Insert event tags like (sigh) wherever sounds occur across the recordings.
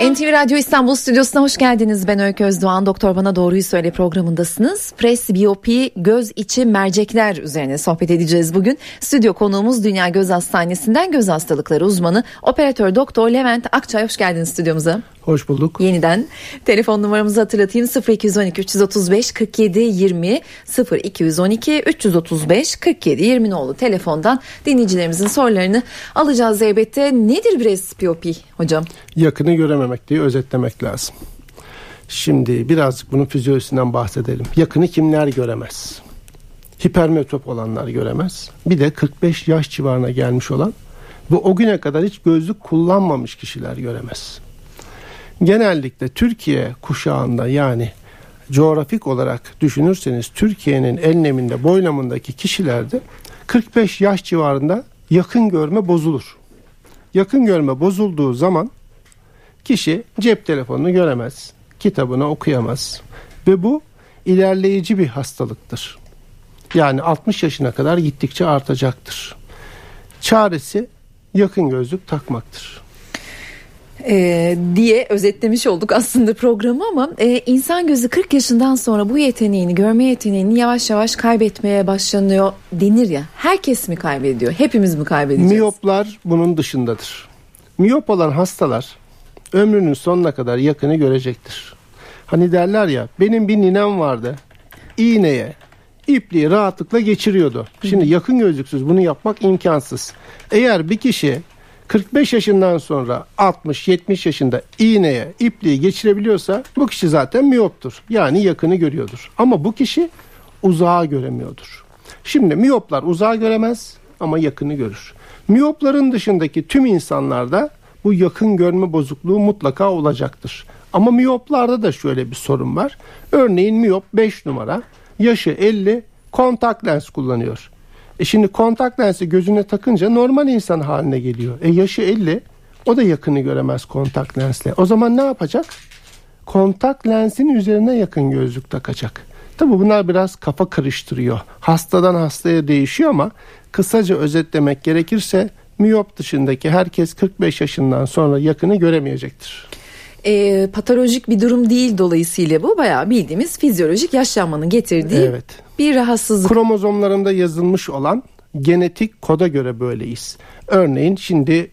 NTV Radyo İstanbul Stüdyosu'na hoş geldiniz. Ben Öykü Özdoğan. Doktor Bana Doğruyu Söyle programındasınız. Presbiyopi, göz içi mercekler üzerine sohbet edeceğiz bugün. Stüdyo konuğumuz Dünya Göz Hastanesi'nden göz hastalıkları uzmanı operatör doktor Levent Akçay. Hoş geldiniz stüdyomuza. Hoş bulduk. Yeniden telefon numaramızı hatırlatayım 0212 335 47 20 0212 335 47 20 oldu telefondan dinleyicilerimizin sorularını alacağız elbette. Nedir presbiyopi hocam? Yakını görememek diye özetlemek lazım. Şimdi birazcık bunun fizyolojisinden bahsedelim. Yakını kimler göremez? Hipermetrop olanlar göremez. Bir de 45 yaş civarına gelmiş olan ve o güne kadar hiç gözlük kullanmamış kişiler göremez genellikle Türkiye kuşağında yani coğrafik olarak düşünürseniz Türkiye'nin enleminde boylamındaki kişilerde 45 yaş civarında yakın görme bozulur. Yakın görme bozulduğu zaman kişi cep telefonunu göremez, kitabını okuyamaz ve bu ilerleyici bir hastalıktır. Yani 60 yaşına kadar gittikçe artacaktır. Çaresi yakın gözlük takmaktır e, diye özetlemiş olduk aslında programı ama e, insan gözü 40 yaşından sonra bu yeteneğini görme yeteneğini yavaş yavaş kaybetmeye başlanıyor denir ya. Herkes mi kaybediyor? Hepimiz mi kaybedeceğiz? Miyoplar bunun dışındadır. Miyop olan hastalar ömrünün sonuna kadar yakını görecektir. Hani derler ya benim bir ninem vardı. İğneye ipliği rahatlıkla geçiriyordu. Şimdi yakın gözlüksüz bunu yapmak imkansız. Eğer bir kişi 45 yaşından sonra 60-70 yaşında iğneye ipliği geçirebiliyorsa bu kişi zaten miyoptur. Yani yakını görüyordur. Ama bu kişi uzağa göremiyordur. Şimdi miyoplar uzağa göremez ama yakını görür. Miyopların dışındaki tüm insanlarda bu yakın görme bozukluğu mutlaka olacaktır. Ama miyoplarda da şöyle bir sorun var. Örneğin miyop 5 numara, yaşı 50, kontak lens kullanıyor. E şimdi kontak lensi gözüne takınca normal insan haline geliyor. E yaşı 50 o da yakını göremez kontak lensle. O zaman ne yapacak? Kontak lensin üzerine yakın gözlük takacak. Tabi bunlar biraz kafa karıştırıyor. Hastadan hastaya değişiyor ama kısaca özetlemek gerekirse miyop dışındaki herkes 45 yaşından sonra yakını göremeyecektir e, patolojik bir durum değil dolayısıyla bu bayağı bildiğimiz fizyolojik yaşlanmanın getirdiği evet. bir rahatsızlık. Kromozomlarında yazılmış olan genetik koda göre böyleyiz. Örneğin şimdi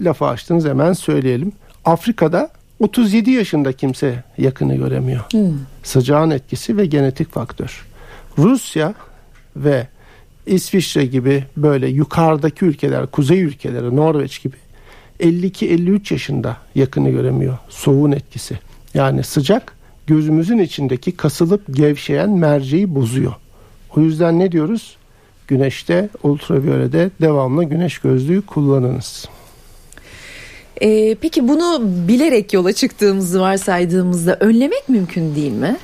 lafı açtınız hemen söyleyelim. Afrika'da 37 yaşında kimse yakını göremiyor. Hmm. Sıcağın etkisi ve genetik faktör. Rusya ve İsviçre gibi böyle yukarıdaki ülkeler, kuzey ülkeleri, Norveç gibi 52-53 yaşında yakını göremiyor. Soğuğun etkisi. Yani sıcak gözümüzün içindeki kasılıp gevşeyen merceği bozuyor. O yüzden ne diyoruz? Güneşte, ultraviyolede devamlı güneş gözlüğü kullanınız. Ee, peki bunu bilerek yola çıktığımızı varsaydığımızda önlemek mümkün değil mi?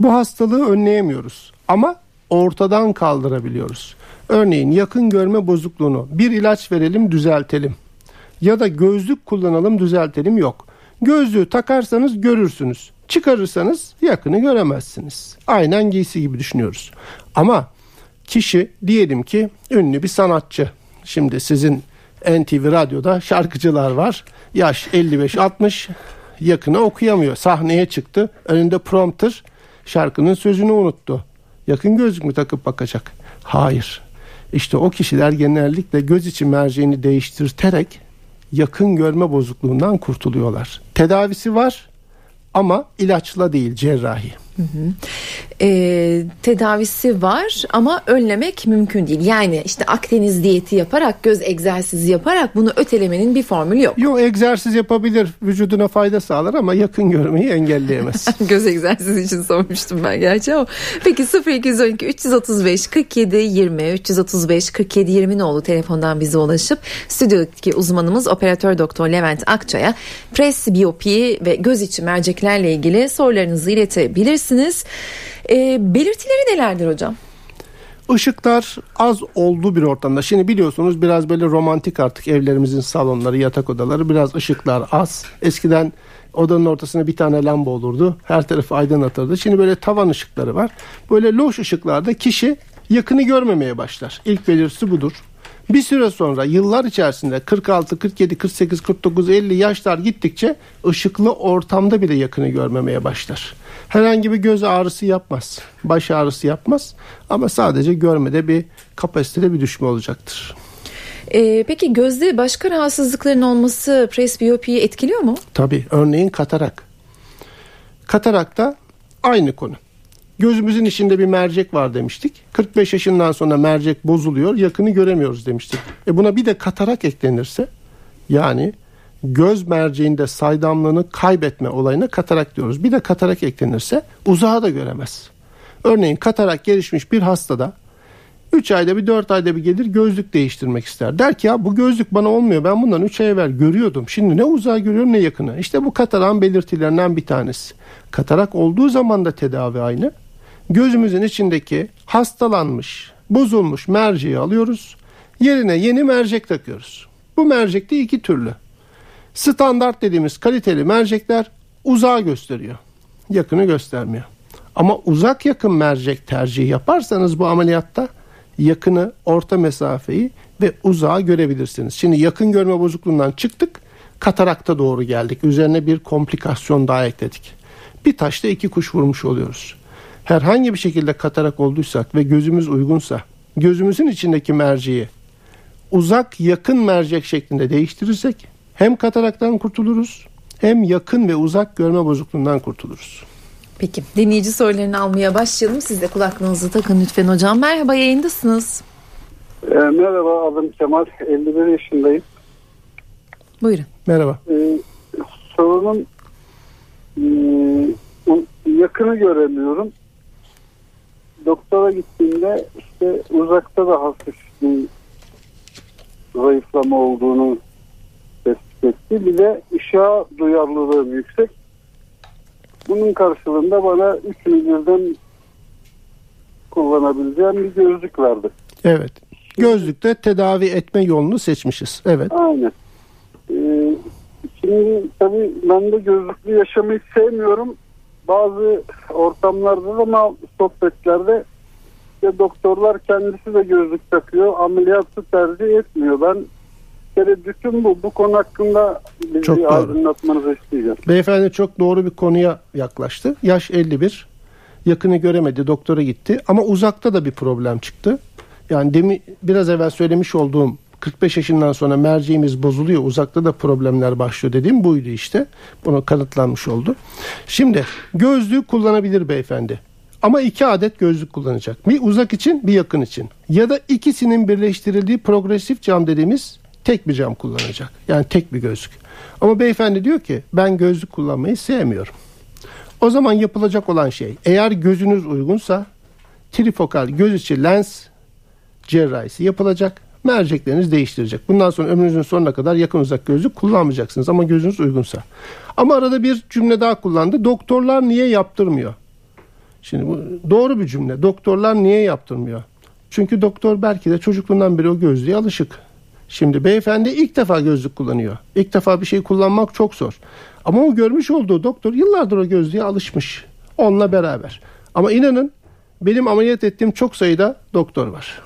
Bu hastalığı önleyemiyoruz ama ortadan kaldırabiliyoruz. Örneğin yakın görme bozukluğunu bir ilaç verelim düzeltelim ya da gözlük kullanalım düzeltelim yok. Gözlüğü takarsanız görürsünüz. Çıkarırsanız yakını göremezsiniz. Aynen giysi gibi düşünüyoruz. Ama kişi diyelim ki ünlü bir sanatçı. Şimdi sizin NTV Radyo'da şarkıcılar var. Yaş 55-60 yakını okuyamıyor. Sahneye çıktı. Önünde prompter şarkının sözünü unuttu. Yakın gözlük mü takıp bakacak? Hayır. İşte o kişiler genellikle göz içi merceğini değiştirterek yakın görme bozukluğundan kurtuluyorlar. Tedavisi var ama ilaçla değil cerrahi. Hı hı. Ee, tedavisi var ama önlemek mümkün değil. Yani işte Akdeniz diyeti yaparak, göz egzersizi yaparak bunu ötelemenin bir formülü yok. Yok egzersiz yapabilir, vücuduna fayda sağlar ama yakın görmeyi engelleyemez. (laughs) göz egzersizi için sormuştum ben gerçi ama. Peki 0212 335 47 20 335 47 20 ne oldu telefondan bize ulaşıp stüdyodaki uzmanımız operatör doktor Levent Akçay'a presbiyopi ve göz içi merceklerle ilgili sorularınızı iletebilirsiniz bahsedebilirsiniz. E, belirtileri nelerdir hocam? Işıklar az olduğu bir ortamda. Şimdi biliyorsunuz biraz böyle romantik artık evlerimizin salonları, yatak odaları biraz ışıklar az. Eskiden odanın ortasına bir tane lamba olurdu. Her tarafı aydınlatırdı. Şimdi böyle tavan ışıkları var. Böyle loş ışıklarda kişi yakını görmemeye başlar. İlk belirtisi budur. Bir süre sonra yıllar içerisinde 46, 47, 48, 49, 50 yaşlar gittikçe ışıklı ortamda bile yakını görmemeye başlar. Herhangi bir göz ağrısı yapmaz, baş ağrısı yapmaz ama sadece görmede bir kapasitede bir düşme olacaktır. Ee, peki gözde başka rahatsızlıkların olması presbiyopiyi etkiliyor mu? Tabii örneğin katarak. Katarakta aynı konu. Gözümüzün içinde bir mercek var demiştik. 45 yaşından sonra mercek bozuluyor, yakını göremiyoruz demiştik. E buna bir de katarak eklenirse yani göz merceğinde saydamlığını kaybetme olayına katarak diyoruz. Bir de katarak eklenirse uzağı da göremez. Örneğin katarak gelişmiş bir hastada 3 ayda bir 4 ayda bir gelir gözlük değiştirmek ister. Der ki ya bu gözlük bana olmuyor ben bundan 3 ay evvel görüyordum. Şimdi ne uzağı görüyorum ne yakını. İşte bu kataran belirtilerinden bir tanesi. Katarak olduğu zaman da tedavi aynı. Gözümüzün içindeki hastalanmış, bozulmuş merceği alıyoruz. Yerine yeni mercek takıyoruz. Bu mercek de iki türlü. Standart dediğimiz kaliteli mercekler uzağı gösteriyor. Yakını göstermiyor. Ama uzak yakın mercek tercihi yaparsanız bu ameliyatta yakını, orta mesafeyi ve uzağı görebilirsiniz. Şimdi yakın görme bozukluğundan çıktık, katarakta doğru geldik. Üzerine bir komplikasyon daha ekledik. Bir taşta iki kuş vurmuş oluyoruz. Herhangi bir şekilde katarak olduysak ve gözümüz uygunsa gözümüzün içindeki merceği uzak yakın mercek şeklinde değiştirirsek hem kataraktan kurtuluruz hem yakın ve uzak görme bozukluğundan kurtuluruz. Peki dinleyici sorularını almaya başlayalım. Siz de kulaklığınızı takın lütfen hocam. Merhaba yayındasınız. E, merhaba adım Kemal. 51 yaşındayım. Buyurun. Merhaba. E, sorunun e, yakını göremiyorum. Doktora gittiğimde işte uzakta da hafif bir zayıflama olduğunu tespit etti. Bir de ışığa duyarlılığım yüksek. Bunun karşılığında bana üçünü birden kullanabileceğim bir gözlük verdi. Evet. Gözlükte tedavi etme yolunu seçmişiz. Evet. Aynen. Ee, şimdi tabii ben de gözlüklü yaşamayı sevmiyorum. Bazı ortamlarda da sohbetlerde işte doktorlar kendisi de gözlük takıyor. Ameliyatı tercih etmiyor. Ben tereddütüm bu. Bu konu hakkında bizi çok doğru. aydınlatmanızı isteyeceğim. Beyefendi çok doğru bir konuya yaklaştı. Yaş 51. Yakını göremedi. Doktora gitti. Ama uzakta da bir problem çıktı. Yani demi biraz evvel söylemiş olduğum 45 yaşından sonra merceğimiz bozuluyor. Uzakta da problemler başlıyor dediğim buydu işte. Bunu kanıtlanmış oldu. Şimdi gözlüğü kullanabilir beyefendi. Ama iki adet gözlük kullanacak. Bir uzak için bir yakın için. Ya da ikisinin birleştirildiği progresif cam dediğimiz tek bir cam kullanacak. Yani tek bir gözlük. Ama beyefendi diyor ki ben gözlük kullanmayı sevmiyorum. O zaman yapılacak olan şey eğer gözünüz uygunsa trifokal göz içi lens cerrahisi yapılacak. Mercekleriniz değiştirecek. Bundan sonra ömrünüzün sonuna kadar yakın uzak gözlük kullanmayacaksınız ama gözünüz uygunsa. Ama arada bir cümle daha kullandı. Doktorlar niye yaptırmıyor? Şimdi bu doğru bir cümle. Doktorlar niye yaptırmıyor? Çünkü doktor belki de çocukluğundan beri o gözlüğe alışık. Şimdi beyefendi ilk defa gözlük kullanıyor. İlk defa bir şey kullanmak çok zor. Ama o görmüş olduğu doktor yıllardır o gözlüğe alışmış. Onunla beraber. Ama inanın benim ameliyat ettiğim çok sayıda doktor var.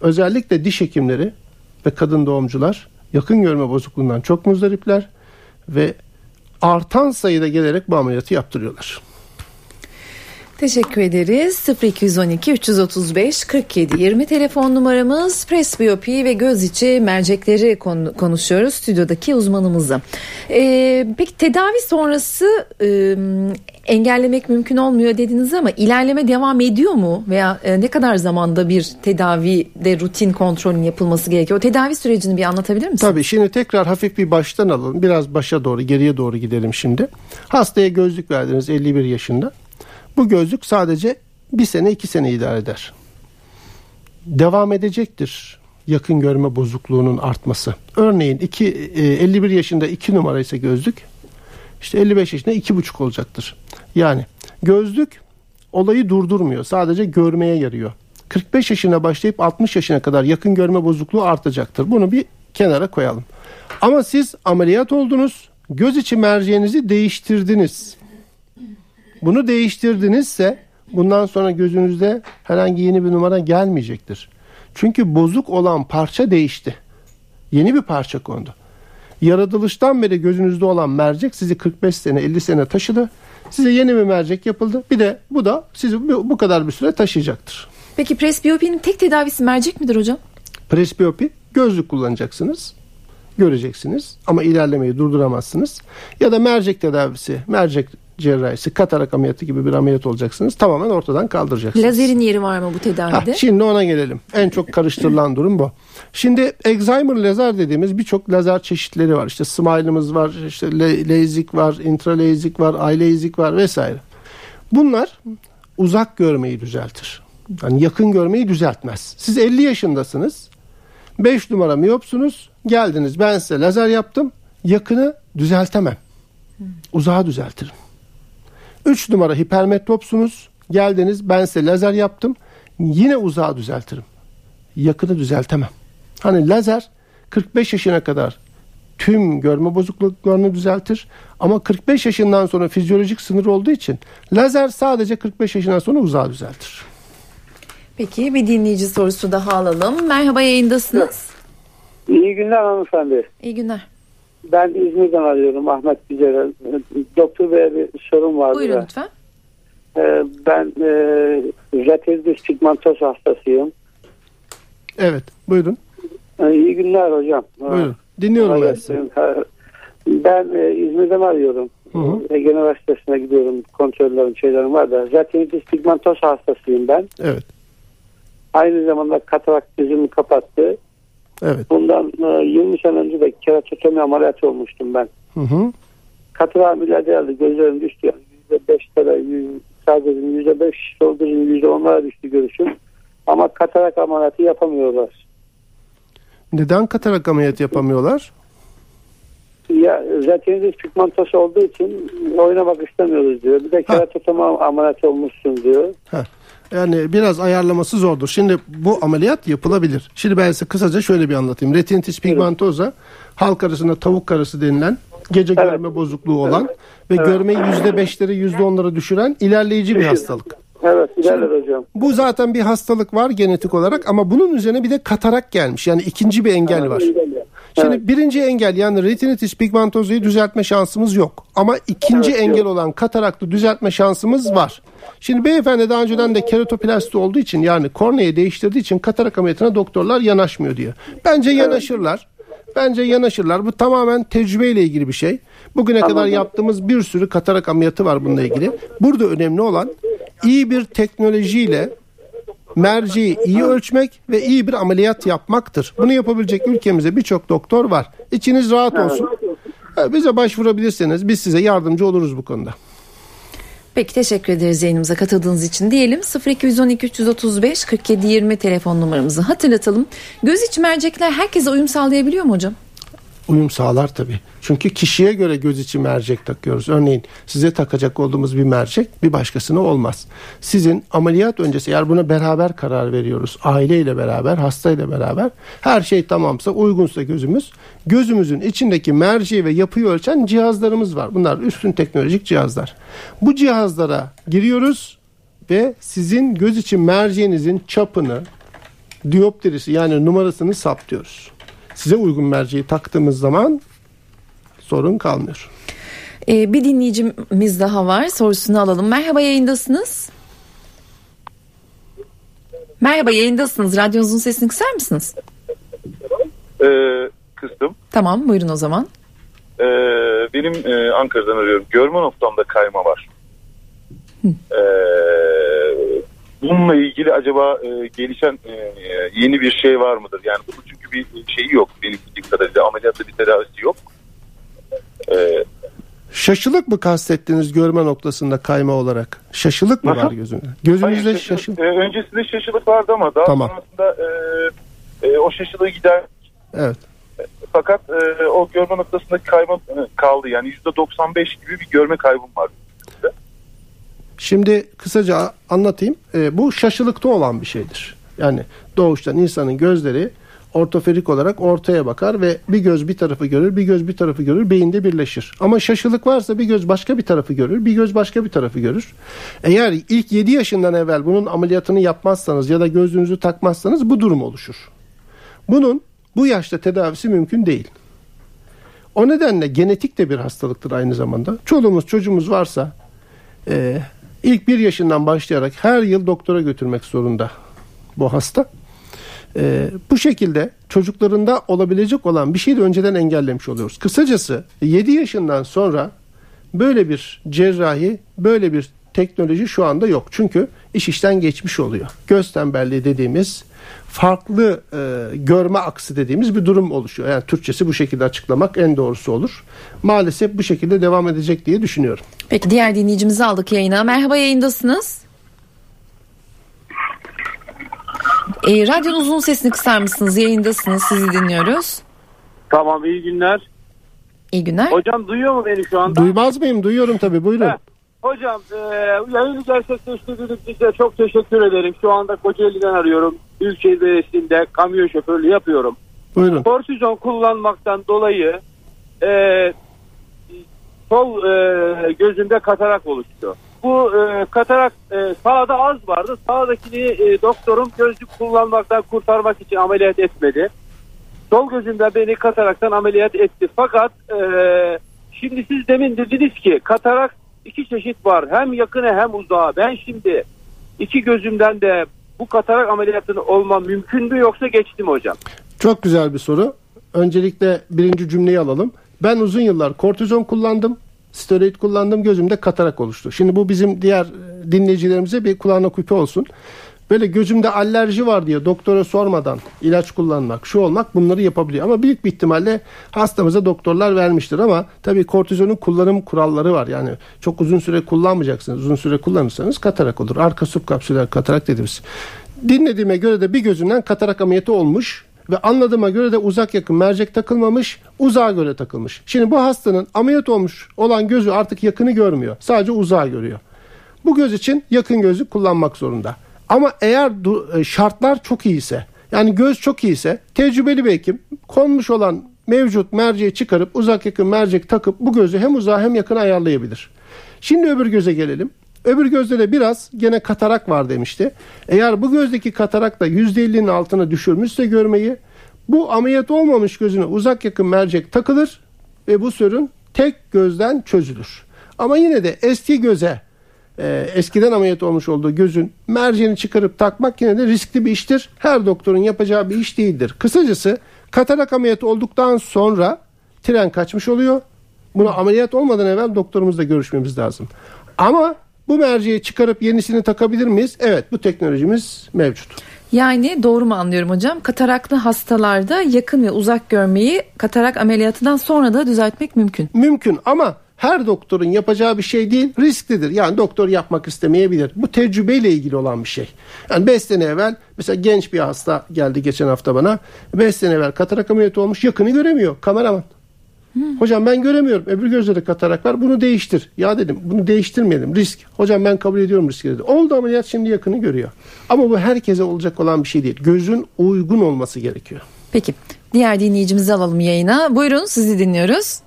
Özellikle diş hekimleri ve kadın doğumcular yakın görme bozukluğundan çok muzdaripler ve artan sayıda gelerek bu ameliyatı yaptırıyorlar. Teşekkür ederiz. 0212 335 47 20 telefon numaramız presbiyopi ve göz içi mercekleri konuşuyoruz stüdyodaki uzmanımızla. Ee, peki tedavi sonrası e, engellemek mümkün olmuyor dediniz ama ilerleme devam ediyor mu veya e, ne kadar zamanda bir tedavide rutin kontrolün yapılması gerekiyor? O tedavi sürecini bir anlatabilir misiniz? Tabii şimdi tekrar hafif bir baştan alalım. Biraz başa doğru geriye doğru gidelim şimdi. Hastaya gözlük verdiniz 51 yaşında. Bu gözlük sadece bir sene iki sene idare eder. Devam edecektir yakın görme bozukluğunun artması. Örneğin iki, 51 e, yaşında 2 numara ise gözlük işte 55 yaşında iki buçuk olacaktır. Yani gözlük olayı durdurmuyor. Sadece görmeye yarıyor. 45 yaşına başlayıp 60 yaşına kadar yakın görme bozukluğu artacaktır. Bunu bir kenara koyalım. Ama siz ameliyat oldunuz. Göz içi merceğinizi değiştirdiniz. Bunu değiştirdinizse bundan sonra gözünüzde herhangi yeni bir numara gelmeyecektir. Çünkü bozuk olan parça değişti. Yeni bir parça kondu. Yaratılıştan beri gözünüzde olan mercek sizi 45 sene 50 sene taşıdı. Size yeni bir mercek yapıldı. Bir de bu da sizi bu kadar bir süre taşıyacaktır. Peki presbiyopinin tek tedavisi mercek midir hocam? Presbiyopi gözlük kullanacaksınız. Göreceksiniz ama ilerlemeyi durduramazsınız. Ya da mercek tedavisi, mercek cerrahisi, katarak ameliyatı gibi bir ameliyat olacaksınız. Tamamen ortadan kaldıracaksınız. Lazerin yeri var mı bu tedavide? Ha, şimdi ona gelelim. En çok karıştırılan durum bu. Şimdi Excimer lazer dediğimiz birçok lazer çeşitleri var. İşte smile'ımız var, işte LASIK var, intralazik var, iLASIK var vesaire. Bunlar uzak görmeyi düzeltir. Yani yakın görmeyi düzeltmez. Siz 50 yaşındasınız. 5 numara miyopsunuz. Geldiniz ben size lazer yaptım. Yakını düzeltemem. Uzağı düzeltirim. 3 numara hipermetropsunuz. Geldiniz ben size lazer yaptım. Yine uzağı düzeltirim. Yakını düzeltemem. Hani lazer 45 yaşına kadar tüm görme bozukluklarını düzeltir. Ama 45 yaşından sonra fizyolojik sınır olduğu için lazer sadece 45 yaşından sonra uzağı düzeltir. Peki bir dinleyici sorusu daha alalım. Merhaba yayındasınız. İyi günler hanımefendi. İyi günler. Ben İzmir'den arıyorum Ahmet Güzel. Doktor Bey'e bir sorum vardı. Buyurun lütfen. Ee, ben e, retinitis pigmentosa hastasıyım. Evet buyurun. Ee, iyi günler hocam. Buyurun. Dinliyorum ben sizi. Ben e, İzmir'den arıyorum. Hı hı. Ege Üniversitesi'ne gidiyorum. Kontrollerim, şeylerim var da. Retinitis pigmentosa hastasıyım ben. Evet. Aynı zamanda katarak gözümü kapattı. Evet. Bundan e, 20 sene önce de keratotomi ameliyatı olmuştum ben. Hı hı. Katarak ameliyatı geldi. Gözlerim düştü. Yani %5 kadar sadece %5 soldurum %10'lara düştü görüşüm. Ama katarak ameliyatı yapamıyorlar. Neden katarak ameliyat yapamıyorlar? Retinitis pigmentosu olduğu için oynamak istemiyoruz diyor. Bir de keratotomi ameliyatı olmuşsun diyor. Heh. Yani biraz ayarlaması zordur. Şimdi bu ameliyat yapılabilir. Şimdi ben size kısaca şöyle bir anlatayım. Retinitis pigmentosa halk arasında tavuk karısı denilen gece Evet. görme bozukluğu olan Evet. ve Evet. görmeyi yüzde beşlere yüzde onlara düşüren ilerleyici bir hastalık. Evet ilerler hocam. Bu zaten bir hastalık var genetik olarak ama bunun üzerine bir de katarak gelmiş. Yani ikinci bir engel var. Şimdi Evet. birinci engel yani retinitis pigmentozayı düzeltme şansımız yok. Ama ikinci Evet, engel yok. olan kataraktı düzeltme şansımız var. Şimdi beyefendi daha önceden de keratoplasti olduğu için yani korneayı değiştirdiği için katarak ameliyatına doktorlar yanaşmıyor diyor. Bence yanaşırlar. Bence yanaşırlar. Bu tamamen tecrübeyle ilgili bir şey. Bugüne kadar yaptığımız bir sürü katarak ameliyatı var bununla ilgili. Burada önemli olan iyi bir teknolojiyle merceği iyi ölçmek ve iyi bir ameliyat yapmaktır. Bunu yapabilecek ülkemizde birçok doktor var. İçiniz rahat olsun. Bize başvurabilirseniz biz size yardımcı oluruz bu konuda. Peki teşekkür ederiz yayınımıza katıldığınız için diyelim. 0212 335 47 20 telefon numaramızı hatırlatalım. Göz içi mercekler herkese uyum sağlayabiliyor mu hocam? Uyum sağlar tabii. Çünkü kişiye göre göz içi mercek takıyoruz. Örneğin size takacak olduğumuz bir mercek bir başkasına olmaz. Sizin ameliyat öncesi eğer buna beraber karar veriyoruz. Aileyle beraber, hastayla beraber her şey tamamsa, uygunsa gözümüz, gözümüzün içindeki merceği ve yapıyı ölçen cihazlarımız var. Bunlar üstün teknolojik cihazlar. Bu cihazlara giriyoruz ve sizin göz içi merceğinizin çapını, dioptrisi yani numarasını saptıyoruz. Size uygun merceği taktığımız zaman sorun kalmıyor. Ee, bir dinleyicimiz daha var. Sorusunu alalım. Merhaba yayındasınız. Merhaba yayındasınız. Radyonuzun sesini kısar mısınız? Ee, kıstım. Tamam buyurun o zaman. Ee, benim e, Ankara'dan arıyorum. Görme noktamda kayma var. Ee, bununla ilgili acaba e, gelişen e, yeni bir şey var mıdır? Yani bunun çünkü bir şeyi yok benim bildiğim kadarıyla. Ameliyatta bir tedavisi yok. Ee, Şaşılık mı kastettiniz görme noktasında kayma olarak? Şaşılık mı Nasıl? var gözünde? Gözünüzde hayır, şaşıl. e, öncesinde şaşılık vardı ama daha Tamam. sonrasında e, e, o şaşılığı gider. Evet. Fakat e, o görme noktasındaki kayma e, kaldı. Yani %95 gibi bir görme kaybım var. Şimdi kısaca anlatayım. Ee, bu şaşılıkta olan bir şeydir. Yani doğuştan insanın gözleri ortoferik olarak ortaya bakar ve bir göz bir tarafı görür, bir göz bir tarafı görür, beyinde birleşir. Ama şaşılık varsa bir göz başka bir tarafı görür, bir göz başka bir tarafı görür. Eğer ilk 7 yaşından evvel bunun ameliyatını yapmazsanız ya da gözlüğünüzü takmazsanız bu durum oluşur. Bunun bu yaşta tedavisi mümkün değil. O nedenle genetik de bir hastalıktır aynı zamanda. Çoluğumuz çocuğumuz varsa e, ilk bir yaşından başlayarak her yıl doktora götürmek zorunda bu hasta. E, bu şekilde çocuklarında olabilecek olan bir şeyi de önceden engellemiş oluyoruz. Kısacası 7 yaşından sonra böyle bir cerrahi, böyle bir teknoloji şu anda yok. Çünkü iş işten geçmiş oluyor. Göz tembelliği dediğimiz farklı e, görme aksı dediğimiz bir durum oluşuyor. Yani Türkçesi bu şekilde açıklamak en doğrusu olur. Maalesef bu şekilde devam edecek diye düşünüyorum. Peki diğer dinleyicimizi aldık yayına. Merhaba yayındasınız. E, radyonuzun sesini kısar mısınız? Yayındasınız. Sizi dinliyoruz. Tamam iyi günler. İyi günler. Hocam duyuyor mu beni şu anda? Duymaz mıyım? Duyuyorum tabii. Buyurun. Heh. Hocam e, yayını gerçekleştirdiğiniz size çok teşekkür ederim. Şu anda Kocaeli'den arıyorum. Büyükşehir Belediyesi'nde kamyon şoförlüğü yapıyorum. Buyurun. Kortizon kullanmaktan dolayı e, sol e, gözümde katarak oluştu. Bu e, katarak e, sağda az vardı. Sağdakini e, doktorum gözlük kullanmaktan kurtarmak için ameliyat etmedi. Sol gözümde beni kataraktan ameliyat etti. Fakat e, şimdi siz demin dediniz ki katarak iki çeşit var. Hem yakını hem uzağı. Ben şimdi iki gözümden de bu katarak ameliyatını olma mümkün mü yoksa geçti mi hocam? Çok güzel bir soru. Öncelikle birinci cümleyi alalım. Ben uzun yıllar kortizon kullandım. Steroid kullandım. Gözümde katarak oluştu. Şimdi bu bizim diğer e, dinleyicilerimize bir kulağına küpe olsun. Böyle gözümde alerji var diye doktora sormadan ilaç kullanmak, şu olmak bunları yapabiliyor. Ama büyük bir ihtimalle hastamıza doktorlar vermiştir ama tabii kortizonun kullanım kuralları var. Yani çok uzun süre kullanmayacaksınız. Uzun süre kullanırsanız katarak olur. Arka subkapsüler katarak dediğimiz. Dinlediğime göre de bir gözünden katarak ameliyatı olmuş ve anladığıma göre de uzak yakın mercek takılmamış, uzağa göre takılmış. Şimdi bu hastanın ameliyat olmuş olan gözü artık yakını görmüyor. Sadece uzağı görüyor. Bu göz için yakın gözlük kullanmak zorunda. Ama eğer e, şartlar çok iyiyse, yani göz çok iyiyse tecrübeli bir hekim konmuş olan mevcut merceği çıkarıp uzak yakın mercek takıp bu gözü hem uzağa hem yakın ayarlayabilir. Şimdi öbür göze gelelim. Öbür gözde de biraz gene katarak var demişti. Eğer bu gözdeki katarak da %50'nin altına düşürmüşse görmeyi bu ameliyat olmamış gözüne uzak yakın mercek takılır ve bu sorun tek gözden çözülür. Ama yine de eski göze e, eskiden ameliyat olmuş olduğu gözün merceğini çıkarıp takmak yine de riskli bir iştir. Her doktorun yapacağı bir iş değildir. Kısacası katarak ameliyatı olduktan sonra tren kaçmış oluyor. Bunu ameliyat olmadan evvel doktorumuzla görüşmemiz lazım. Ama bu merceği çıkarıp yenisini takabilir miyiz? Evet bu teknolojimiz mevcut. Yani doğru mu anlıyorum hocam? Kataraklı hastalarda yakın ve uzak görmeyi katarak ameliyatından sonra da düzeltmek mümkün. Mümkün ama her doktorun yapacağı bir şey değil risklidir. Yani doktor yapmak istemeyebilir. Bu tecrübeyle ilgili olan bir şey. Yani 5 sene evvel mesela genç bir hasta geldi geçen hafta bana. 5 sene evvel katarak ameliyatı olmuş yakını göremiyor kameraman. Hocam ben göremiyorum. Öbür gözde de katarak var. Bunu değiştir. Ya dedim bunu değiştirmeyelim. Risk. Hocam ben kabul ediyorum riski dedi. Oldu ameliyat şimdi yakını görüyor. Ama bu herkese olacak olan bir şey değil. Gözün uygun olması gerekiyor. Peki diğer dinleyicimizi alalım yayına. Buyurun sizi dinliyoruz.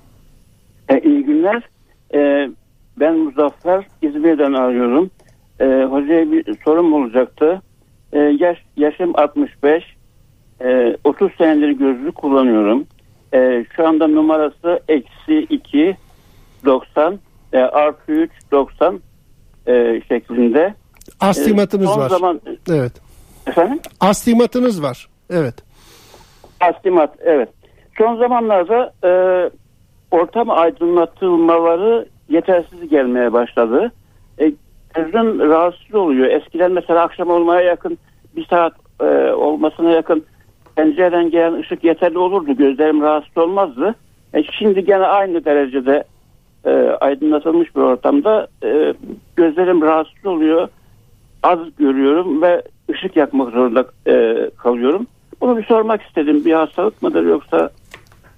E, iyi günler. E, ben Muzaffer İzmir'den arıyorum. E, hocaya bir sorum olacaktı. E, yaş, yaşım 65. E, 30 senedir gözlük kullanıyorum. E, şu anda numarası eksi 2 90 e, artı 3 90 e, şeklinde. Astigmatınız E, son var. Zaman, Evet. efendim? Astigmatınız var. Evet. Astigmat evet. Son zamanlarda e, ortam aydınlatılmaları yetersiz gelmeye başladı. E, gözün rahatsız oluyor. Eskiden mesela akşam olmaya yakın bir saat e, olmasına yakın pencereden gelen ışık yeterli olurdu. Gözlerim rahatsız olmazdı. E, şimdi gene aynı derecede e, aydınlatılmış bir ortamda e, gözlerim rahatsız oluyor. Az görüyorum ve ışık yakmak zorunda e, kalıyorum. Bunu bir sormak istedim. Bir hastalık mıdır yoksa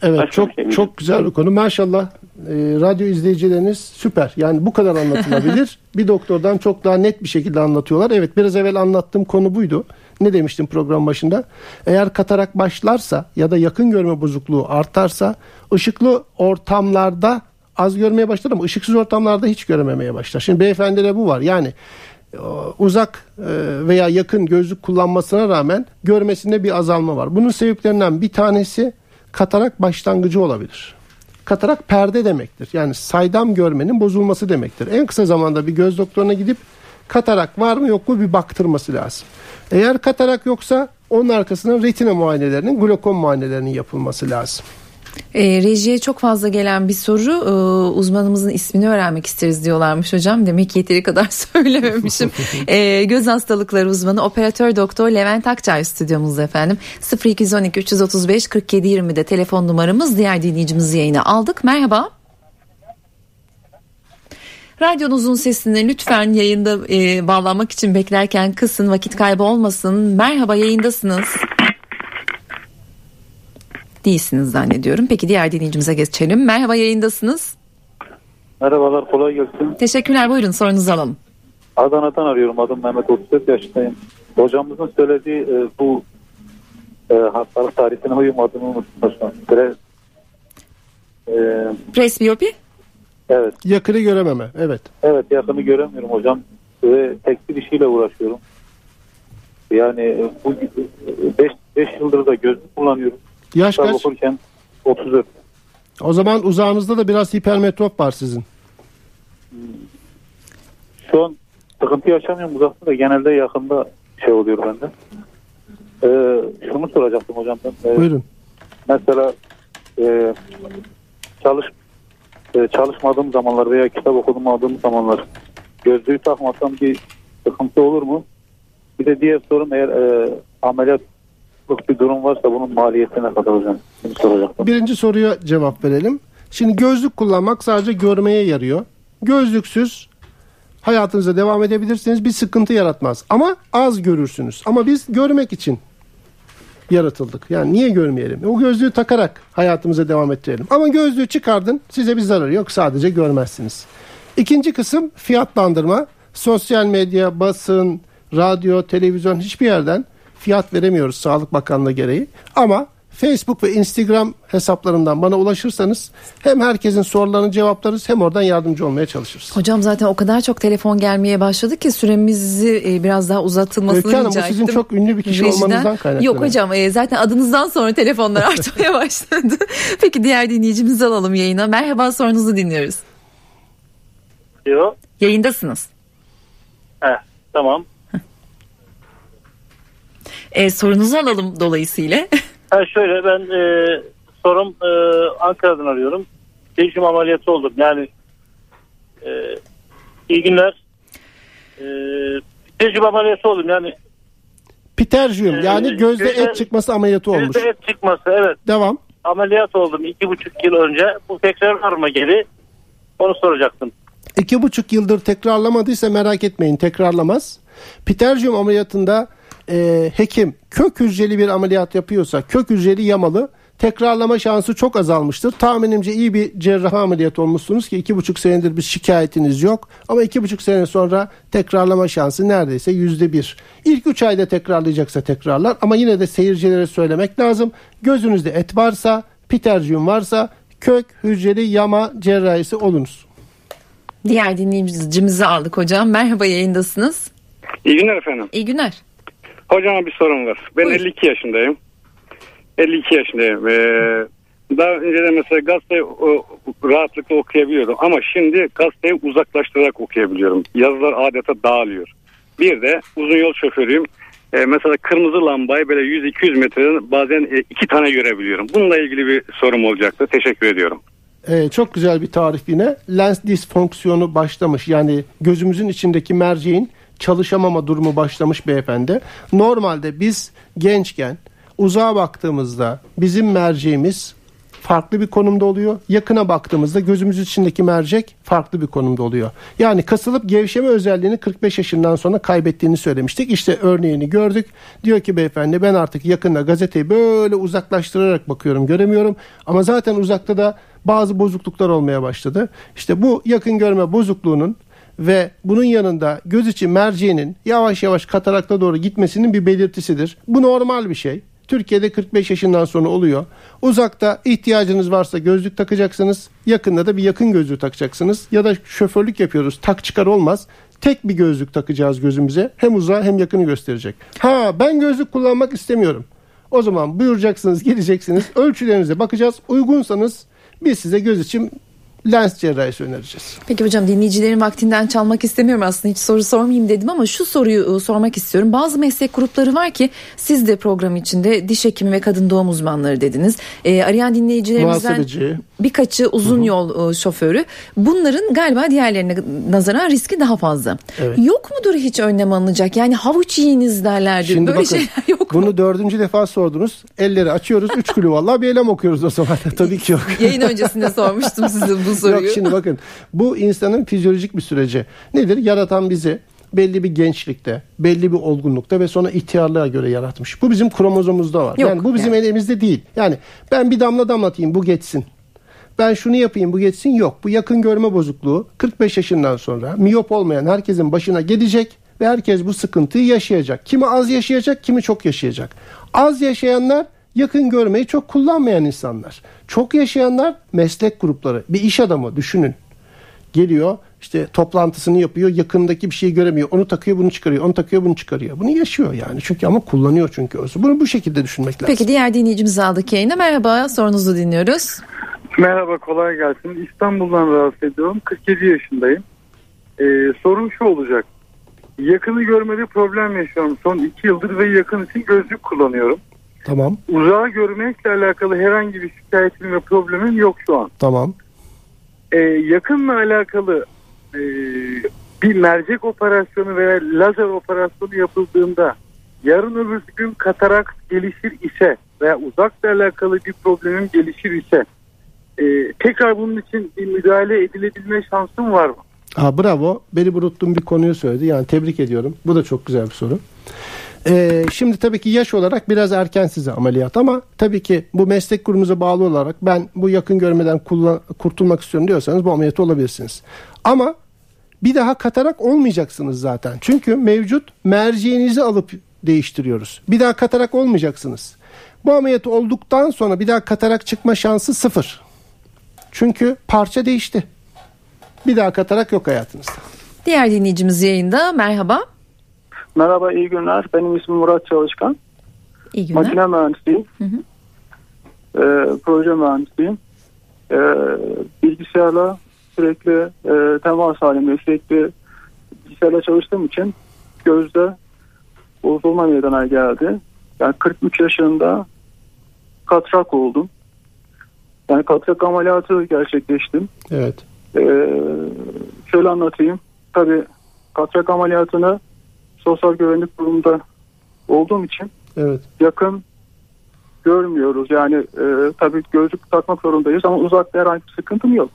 Evet Başka çok şey çok güzel bir konu. Maşallah e, radyo izleyicileriniz süper. Yani bu kadar anlatılabilir. (laughs) bir doktordan çok daha net bir şekilde anlatıyorlar. Evet biraz evvel anlattığım konu buydu. Ne demiştim program başında? Eğer katarak başlarsa ya da yakın görme bozukluğu artarsa ışıklı ortamlarda az görmeye başlar ama ışıksız ortamlarda hiç görememeye başlar. Şimdi beyefendide bu var. Yani e, uzak e, veya yakın gözlük kullanmasına rağmen görmesinde bir azalma var. Bunun sebeplerinden bir tanesi katarak başlangıcı olabilir. Katarak perde demektir. Yani saydam görmenin bozulması demektir. En kısa zamanda bir göz doktoruna gidip katarak var mı yok mu bir baktırması lazım. Eğer katarak yoksa onun arkasına retina muayenelerinin, glokom muayenelerinin yapılması lazım. E, rejiye çok fazla gelen bir soru e, uzmanımızın ismini öğrenmek isteriz diyorlarmış hocam. Demek ki yeteri kadar (laughs) söylememişim. e, göz hastalıkları uzmanı operatör doktor Levent Akçay stüdyomuzda efendim. 0212 335 47 20'de telefon numaramız diğer dinleyicimizi yayına aldık. Merhaba. Radyonuzun sesini lütfen yayında e, bağlanmak için beklerken kısın vakit kaybı olmasın. Merhaba yayındasınız değilsiniz zannediyorum. Peki diğer dinleyicimize geçelim. Merhaba yayındasınız. Merhabalar kolay gelsin. Teşekkürler buyurun sorunuzu alalım. Adana'dan arıyorum adım Mehmet 34 yaşındayım. Hocamızın söylediği e, bu e, hastalık tarihine uyumadığını hocam. Pre, e, Presbiyopi? Evet. Yakını görememe. Evet. Evet yakını göremiyorum hocam. Ve tekstil işiyle uğraşıyorum. Yani bu 5 yıldır da gözlük kullanıyorum. Yaş Kitap kaç? okurken 34. O zaman uzağınızda da biraz hipermetrop var sizin. Şu an sıkıntı yaşamıyorum uzakta da genelde yakında şey oluyor bende. Ee, şunu soracaktım hocam ben. Ee, Buyurun. Mesela e, çalış e, çalışmadığım zamanlar veya kitap okumadığım zamanlar gözlüğü takmasam bir sıkıntı olur mu? Bir de diğer sorum eğer e, ameliyatlık bir durum varsa bunun maliyeti ne kadar hocam? Soracaktım. Birinci soruya cevap verelim. Şimdi gözlük kullanmak sadece görmeye yarıyor. Gözlüksüz hayatınıza devam edebilirsiniz. Bir sıkıntı yaratmaz. Ama az görürsünüz. Ama biz görmek için yaratıldık. Yani niye görmeyelim? O gözlüğü takarak hayatımıza devam ettirelim. Ama gözlüğü çıkardın size bir zararı yok. Sadece görmezsiniz. İkinci kısım fiyatlandırma. Sosyal medya, basın, radyo, televizyon hiçbir yerden fiyat veremiyoruz Sağlık Bakanlığı gereği. Ama Facebook ve Instagram hesaplarından bana ulaşırsanız hem herkesin sorularını cevaplarız hem oradan yardımcı olmaya çalışırız. Hocam zaten o kadar çok telefon gelmeye başladı ki süremizi e, biraz daha uzatılmasını Öykü Hanım, rica bu sizin ettim. çok ünlü bir kişi Rejiden. olmanızdan kaynaklanıyor. Yok hocam e, zaten adınızdan sonra telefonlar artmaya (laughs) başladı. Peki diğer dinleyicimizi alalım yayına. Merhaba sorunuzu dinliyoruz. Diyor. Yayındasınız. Heh, tamam. E, sorunuzu alalım dolayısıyla. (laughs) Ha şöyle ben e, sorum e, Ankara'dan arıyorum. Değişim ameliyatı oldum. Yani e, iyi günler. E, tecrübe ameliyatı oldum. Yani Piterjiyum Ee, yani gözde gözde- et çıkması ameliyatı olmuş. yüzde et çıkması evet. Devam. Ameliyat oldum iki buçuk yıl önce. Bu tekrar var mı geri? Onu soracaktım. İki buçuk yıldır tekrarlamadıysa merak etmeyin tekrarlamaz. Piterjiyum ameliyatında e, hekim kök hücreli bir ameliyat yapıyorsa kök hücreli yamalı tekrarlama şansı çok azalmıştır. Tahminimce iyi bir cerrahi ameliyat olmuşsunuz ki iki buçuk senedir bir şikayetiniz yok. Ama iki buçuk sene sonra tekrarlama şansı neredeyse yüzde bir. İlk üç ayda tekrarlayacaksa tekrarlar ama yine de seyircilere söylemek lazım. Gözünüzde et varsa, piterjiyum varsa kök hücreli yama cerrahisi olunuz. Diğer dinleyicimizi aldık hocam. Merhaba yayındasınız. İyi günler efendim. İyi günler. Hocama bir sorum var. Ben Buyur. 52 yaşındayım. 52 yaşındayım. Ee, daha önceden mesela gazeteyi rahatlıkla okuyabiliyordum. Ama şimdi gazeteyi uzaklaştırarak okuyabiliyorum. Yazılar adeta dağılıyor. Bir de uzun yol şoförüyüm. Ee, mesela kırmızı lambayı böyle 100-200 metreden bazen e, iki tane görebiliyorum. Bununla ilgili bir sorum olacaktı. Teşekkür ediyorum. Ee, çok güzel bir tarif yine. Lens disfonksiyonu başlamış. Yani gözümüzün içindeki merceğin çalışamama durumu başlamış beyefendi. Normalde biz gençken uzağa baktığımızda bizim merceğimiz farklı bir konumda oluyor. Yakına baktığımızda gözümüz içindeki mercek farklı bir konumda oluyor. Yani kasılıp gevşeme özelliğini 45 yaşından sonra kaybettiğini söylemiştik. İşte örneğini gördük. Diyor ki beyefendi ben artık yakında gazeteyi böyle uzaklaştırarak bakıyorum göremiyorum. Ama zaten uzakta da bazı bozukluklar olmaya başladı. İşte bu yakın görme bozukluğunun ve bunun yanında göz içi merceğinin yavaş yavaş katarakta doğru gitmesinin bir belirtisidir. Bu normal bir şey. Türkiye'de 45 yaşından sonra oluyor. Uzakta ihtiyacınız varsa gözlük takacaksınız. Yakında da bir yakın gözlüğü takacaksınız. Ya da şoförlük yapıyoruz. Tak çıkar olmaz. Tek bir gözlük takacağız gözümüze. Hem uzağı hem yakını gösterecek. Ha ben gözlük kullanmak istemiyorum. O zaman buyuracaksınız, geleceksiniz. Ölçülerinize bakacağız. Uygunsanız biz size göz için lens cerrahisi önereceğiz. Peki hocam dinleyicilerin vaktinden çalmak istemiyorum aslında hiç soru sormayayım dedim ama şu soruyu e, sormak istiyorum. Bazı meslek grupları var ki siz de program içinde diş hekimi ve kadın doğum uzmanları dediniz. Ee, arayan dinleyicilerimizden Muhasebeci. birkaçı uzun yol e, şoförü. Bunların galiba diğerlerine nazaran riski daha fazla. Evet. Yok mudur hiç önlem alınacak? Yani havuç yiyiniz derlerdi. Şimdi Böyle bakın şeyler yok mu? bunu dördüncü defa sordunuz. Elleri açıyoruz. Üç kulü vallahi bir elem okuyoruz o zaman. (laughs) Tabii ki yok. Yayın öncesinde sormuştum size bu soruyu. Yok şimdi bakın bu insanın fizyolojik bir süreci. Nedir? Yaratan bizi belli bir gençlikte, belli bir olgunlukta ve sonra ihtiyarlığa göre yaratmış. Bu bizim kromozomumuzda var. Yok, yani bu bizim yani. elimizde değil. Yani ben bir damla damlatayım bu geçsin. Ben şunu yapayım bu geçsin yok. Bu yakın görme bozukluğu 45 yaşından sonra miyop olmayan herkesin başına gelecek ve herkes bu sıkıntıyı yaşayacak. Kimi az yaşayacak, kimi çok yaşayacak. Az yaşayanlar yakın görmeyi çok kullanmayan insanlar. Çok yaşayanlar meslek grupları. Bir iş adamı düşünün. Geliyor işte toplantısını yapıyor yakındaki bir şeyi göremiyor. Onu takıyor bunu çıkarıyor. Onu takıyor bunu çıkarıyor. Bunu yaşıyor yani. Çünkü ama kullanıyor çünkü özü. Bunu bu şekilde düşünmek lazım. Peki diğer dinleyicimizi aldık yayına. Merhaba sorunuzu dinliyoruz. Merhaba kolay gelsin. İstanbul'dan rahatsız ediyorum. 47 yaşındayım. Ee, sorum şu olacak. Yakını görmede problem yaşıyorum. Son 2 yıldır ve yakın için gözlük kullanıyorum. Tamam. Uzağı görmekle alakalı herhangi bir şikayetim ve problemim yok şu an. Tamam. Ee, yakınla alakalı e, bir mercek operasyonu veya lazer operasyonu yapıldığında yarın öbür gün katarak gelişir ise veya uzakla alakalı bir problemim gelişir ise e, tekrar bunun için bir müdahale edilebilme şansım var mı? Ha, bravo. Beni unuttuğum bir konuyu söyledi. Yani tebrik ediyorum. Bu da çok güzel bir soru. Ee, şimdi tabii ki yaş olarak biraz erken size ameliyat ama tabii ki bu meslek grubumuza bağlı olarak ben bu yakın görmeden kullan- kurtulmak istiyorum diyorsanız bu ameliyatı olabilirsiniz. Ama bir daha katarak olmayacaksınız zaten. Çünkü mevcut merceğinizi alıp değiştiriyoruz. Bir daha katarak olmayacaksınız. Bu ameliyatı olduktan sonra bir daha katarak çıkma şansı sıfır. Çünkü parça değişti. Bir daha katarak yok hayatınızda. Diğer dinleyicimiz yayında. Merhaba. Merhaba, iyi günler. Benim ismim Murat Çalışkan. İyi günler. Makine mühendisiyim. Hı hı. Ee, proje mühendisiyim. Ee, bilgisayarla sürekli e, temas halinde, sürekli bilgisayarla çalıştığım için gözde bozulma meydana geldi. Yani 43 yaşında katrak oldum. Yani katrak ameliyatı gerçekleştim. Evet. Ee, şöyle anlatayım. Tabii katrak ameliyatını sosyal güvenlik kurumunda olduğum için Evet. yakın görmüyoruz. Yani e, tabii gözlük takmak zorundayız ama uzakta herhangi bir sıkıntım yok.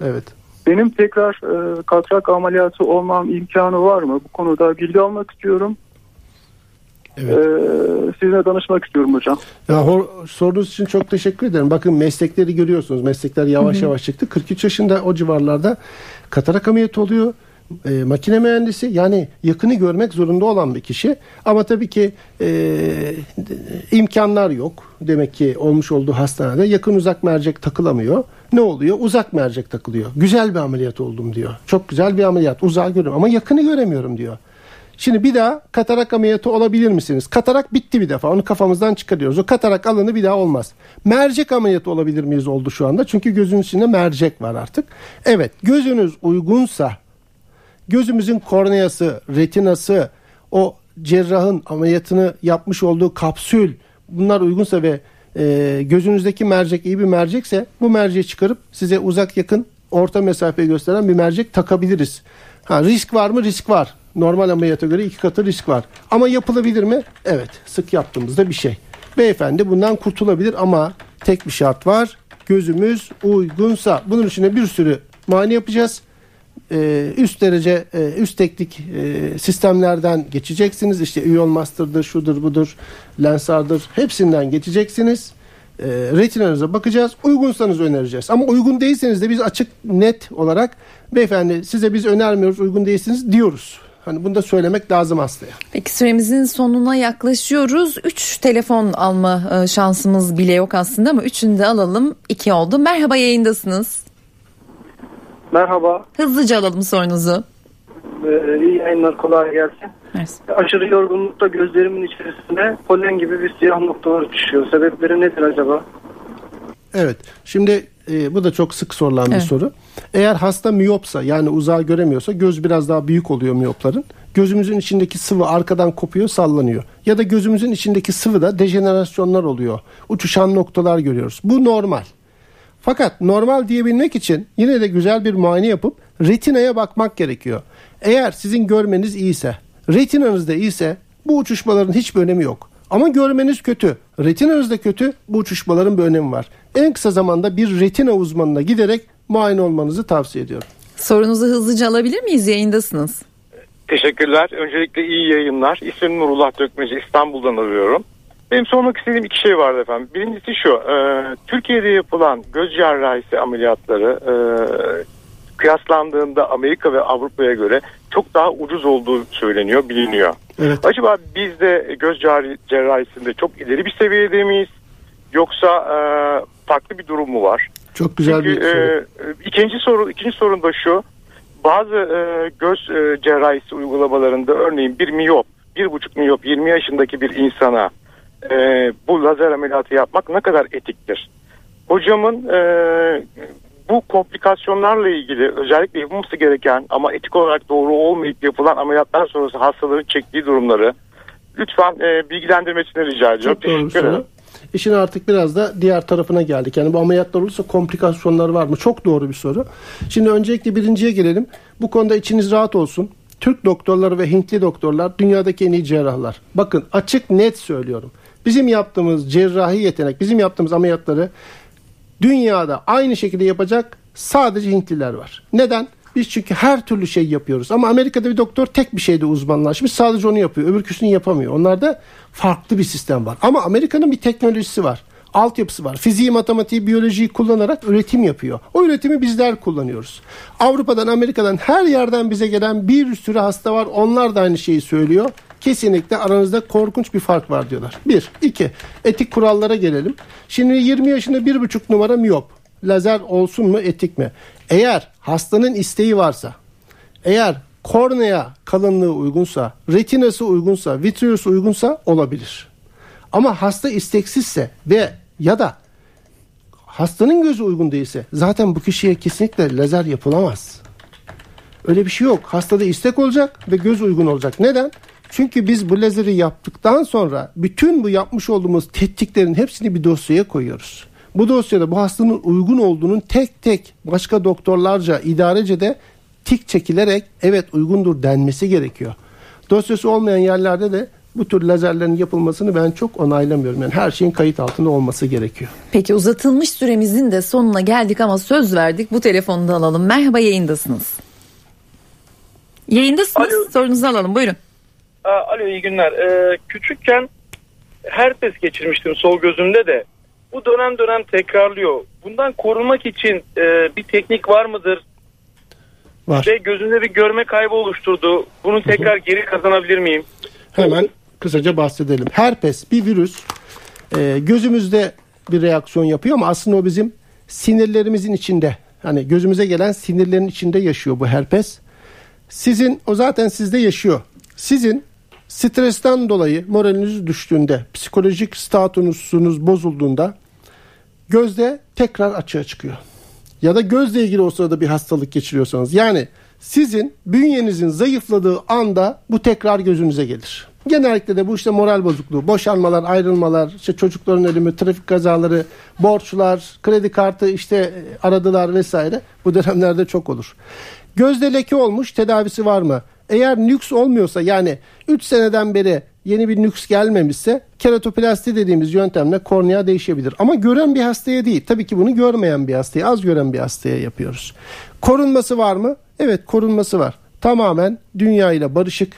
Evet. Benim tekrar e, katrak ameliyatı olmam imkanı var mı? Bu konuda bilgi almak istiyorum. Evet. E, sizinle danışmak istiyorum hocam. Ya hor- sorunuz için çok teşekkür ederim. Bakın meslekleri görüyorsunuz. Meslekler yavaş yavaş çıktı. 43 yaşında o civarlarda katarak ameliyatı oluyor. E, makine mühendisi yani yakını görmek zorunda olan bir kişi. Ama tabii ki e, imkanlar yok. Demek ki olmuş olduğu hastanede yakın uzak mercek takılamıyor. Ne oluyor? Uzak mercek takılıyor. Güzel bir ameliyat oldum diyor. Çok güzel bir ameliyat. Uzağı görüyorum ama yakını göremiyorum diyor. Şimdi bir daha katarak ameliyatı olabilir misiniz? Katarak bitti bir defa. Onu kafamızdan çıkarıyoruz. O katarak alanı bir daha olmaz. Mercek ameliyatı olabilir miyiz oldu şu anda? Çünkü gözün içinde mercek var artık. Evet gözünüz uygunsa gözümüzün korneası, retinası, o cerrahın ameliyatını yapmış olduğu kapsül bunlar uygunsa ve e, gözünüzdeki mercek iyi bir mercekse bu merceği çıkarıp size uzak yakın orta mesafeyi gösteren bir mercek takabiliriz. Ha, risk var mı? Risk var. Normal ameliyata göre iki katı risk var. Ama yapılabilir mi? Evet. Sık yaptığımızda bir şey. Beyefendi bundan kurtulabilir ama tek bir şart var. Gözümüz uygunsa. Bunun için de bir sürü muayene yapacağız e, üst derece e, üst teknik e, sistemlerden geçeceksiniz. İşte Üyol Master'dır, şudur budur, Lensar'dır. Hepsinden geçeceksiniz e, retinanıza bakacağız. Uygunsanız önereceğiz. Ama uygun değilseniz de biz açık net olarak beyefendi size biz önermiyoruz uygun değilsiniz diyoruz. Hani bunu da söylemek lazım hastaya. Peki süremizin sonuna yaklaşıyoruz. Üç telefon alma e, şansımız bile yok aslında ama üçünü de alalım. İki oldu. Merhaba yayındasınız. Merhaba. Hızlıca alalım sorunuzu. Ee, iyi yayınlar kolay gelsin. Mersi. Aşırı yorgunlukta gözlerimin içerisinde polen gibi bir siyah noktalar düşüyor. Sebepleri nedir acaba? Evet. Şimdi e, bu da çok sık sorulan Evet. bir soru. Eğer hasta miyopsa yani uzağa göremiyorsa göz biraz daha büyük oluyor miyopların. Gözümüzün içindeki sıvı arkadan kopuyor sallanıyor. Ya da gözümüzün içindeki sıvıda dejenerasyonlar oluyor. Uçuşan noktalar görüyoruz. Bu normal. Fakat normal diyebilmek için yine de güzel bir muayene yapıp retinaya bakmak gerekiyor. Eğer sizin görmeniz iyiyse, retinanız da iyiyse bu uçuşmaların hiçbir önemi yok. Ama görmeniz kötü, retinanız da kötü, bu uçuşmaların bir önemi var. En kısa zamanda bir retina uzmanına giderek muayene olmanızı tavsiye ediyorum. Sorunuzu hızlıca alabilir miyiz? Yayındasınız. Teşekkürler. Öncelikle iyi yayınlar. İsmim Nurullah Dökmeci. İstanbul'dan arıyorum. Benim sormak istediğim iki şey vardı efendim. Birincisi şu. e, Türkiye'de yapılan göz cerrahisi ameliyatları e, kıyaslandığında Amerika ve Avrupa'ya göre çok daha ucuz olduğu söyleniyor, biliniyor. Evet. Acaba biz de göz cerr- cerrahisinde çok ileri bir seviyede miyiz? Yoksa e, farklı bir durum mu var? Çok güzel Çünkü, bir soru. e, ikinci soru ikinci sorun da şu. Bazı e, göz e, cerrahisi uygulamalarında örneğin bir miyop, bir buçuk miyop 20 yaşındaki bir insana e, bu lazer ameliyatı yapmak ne kadar etiktir? Hocamın e, bu komplikasyonlarla ilgili özellikle yapılması gereken ama etik olarak doğru olmayıp yapılan ameliyatlar sonrası hastaların çektiği durumları lütfen e, bilgilendirmesini rica ediyorum. Çok doğru soru. İşin artık biraz da diğer tarafına geldik. Yani bu ameliyatlar olursa komplikasyonlar var mı? Çok doğru bir soru. Şimdi öncelikle birinciye gelelim. Bu konuda içiniz rahat olsun. Türk doktorları ve Hintli doktorlar dünyadaki en iyi cerrahlar. Bakın açık net söylüyorum. Bizim yaptığımız cerrahi yetenek, bizim yaptığımız ameliyatları dünyada aynı şekilde yapacak sadece Hintliler var. Neden? Biz çünkü her türlü şey yapıyoruz. Ama Amerika'da bir doktor tek bir şeyde uzmanlaşmış. Sadece onu yapıyor. Öbürküsünü yapamıyor. Onlarda farklı bir sistem var. Ama Amerika'nın bir teknolojisi var. Altyapısı var. Fiziği, matematiği, biyolojiyi kullanarak üretim yapıyor. O üretimi bizler kullanıyoruz. Avrupa'dan, Amerika'dan her yerden bize gelen bir sürü hasta var. Onlar da aynı şeyi söylüyor. Kesinlikle aranızda korkunç bir fark var diyorlar. Bir. iki Etik kurallara gelelim. Şimdi 20 yaşında bir buçuk numara miyop. Lazer olsun mu etik mi? Eğer hastanın isteği varsa, eğer kornea kalınlığı uygunsa, retinası uygunsa, vitreosu uygunsa olabilir. Ama hasta isteksizse ve ya da hastanın gözü uygun değilse zaten bu kişiye kesinlikle lazer yapılamaz. Öyle bir şey yok. Hastada istek olacak ve göz uygun olacak. Neden? Çünkü biz bu lazeri yaptıktan sonra bütün bu yapmış olduğumuz tetkiklerin hepsini bir dosyaya koyuyoruz. Bu dosyada bu hastanın uygun olduğunun tek tek başka doktorlarca idarece de tik çekilerek evet uygundur denmesi gerekiyor. Dosyası olmayan yerlerde de bu tür lazerlerin yapılmasını ben çok onaylamıyorum. Yani her şeyin kayıt altında olması gerekiyor. Peki uzatılmış süremizin de sonuna geldik ama söz verdik. Bu telefonu da alalım. Merhaba yayındasınız. Yayındasınız. Alo. Sorunuzu alalım. Buyurun. Aa, alo iyi günler. Ee, küçükken herpes geçirmiştim sol gözümde de. Bu dönem dönem tekrarlıyor. Bundan korunmak için e, bir teknik var mıdır? Var. Ve gözümde bir görme kaybı oluşturdu. Bunu tekrar geri kazanabilir miyim? Hemen kısaca bahsedelim. Herpes bir virüs Ee, gözümüzde bir reaksiyon yapıyor ama aslında o bizim sinirlerimizin içinde. Hani gözümüze gelen sinirlerin içinde yaşıyor bu herpes. Sizin o zaten sizde yaşıyor. Sizin stresten dolayı moraliniz düştüğünde, psikolojik statusunuz bozulduğunda gözde tekrar açığa çıkıyor. Ya da gözle ilgili o sırada bir hastalık geçiriyorsanız. Yani sizin bünyenizin zayıfladığı anda bu tekrar gözünüze gelir. Genellikle de bu işte moral bozukluğu, boşanmalar, ayrılmalar, işte çocukların ölümü, trafik kazaları, borçlar, kredi kartı işte aradılar vesaire bu dönemlerde çok olur. Gözde leke olmuş tedavisi var mı? Eğer nüks olmuyorsa yani 3 seneden beri yeni bir nüks gelmemişse keratoplasti dediğimiz yöntemle kornea değişebilir. Ama gören bir hastaya değil. Tabii ki bunu görmeyen bir hastaya, az gören bir hastaya yapıyoruz. Korunması var mı? Evet korunması var. Tamamen dünya ile barışık,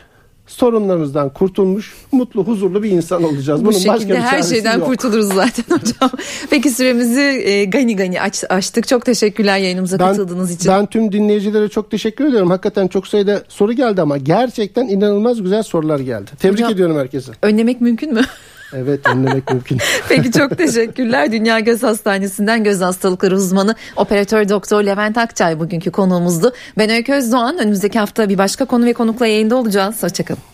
sorunlarımızdan kurtulmuş, mutlu, huzurlu bir insan olacağız. Bu Bunun başka şekilde bir her şeyden yok. kurtuluruz zaten (laughs) hocam. Peki süremizi e, gani gani aç, açtık. Çok teşekkürler yayınımıza katıldığınız için. Ben tüm dinleyicilere çok teşekkür ediyorum. Hakikaten çok sayıda soru geldi ama gerçekten inanılmaz güzel sorular geldi. Tebrik Hocam- ediyorum herkese. Önlemek mümkün mü? (laughs) Evet önlemek (laughs) mümkün. Peki çok teşekkürler. Dünya Göz Hastanesi'nden göz hastalıkları uzmanı operatör doktor Levent Akçay bugünkü konuğumuzdu. Ben Öykü Özdoğan. Önümüzdeki hafta bir başka konu ve konukla yayında olacağız. Hoşçakalın.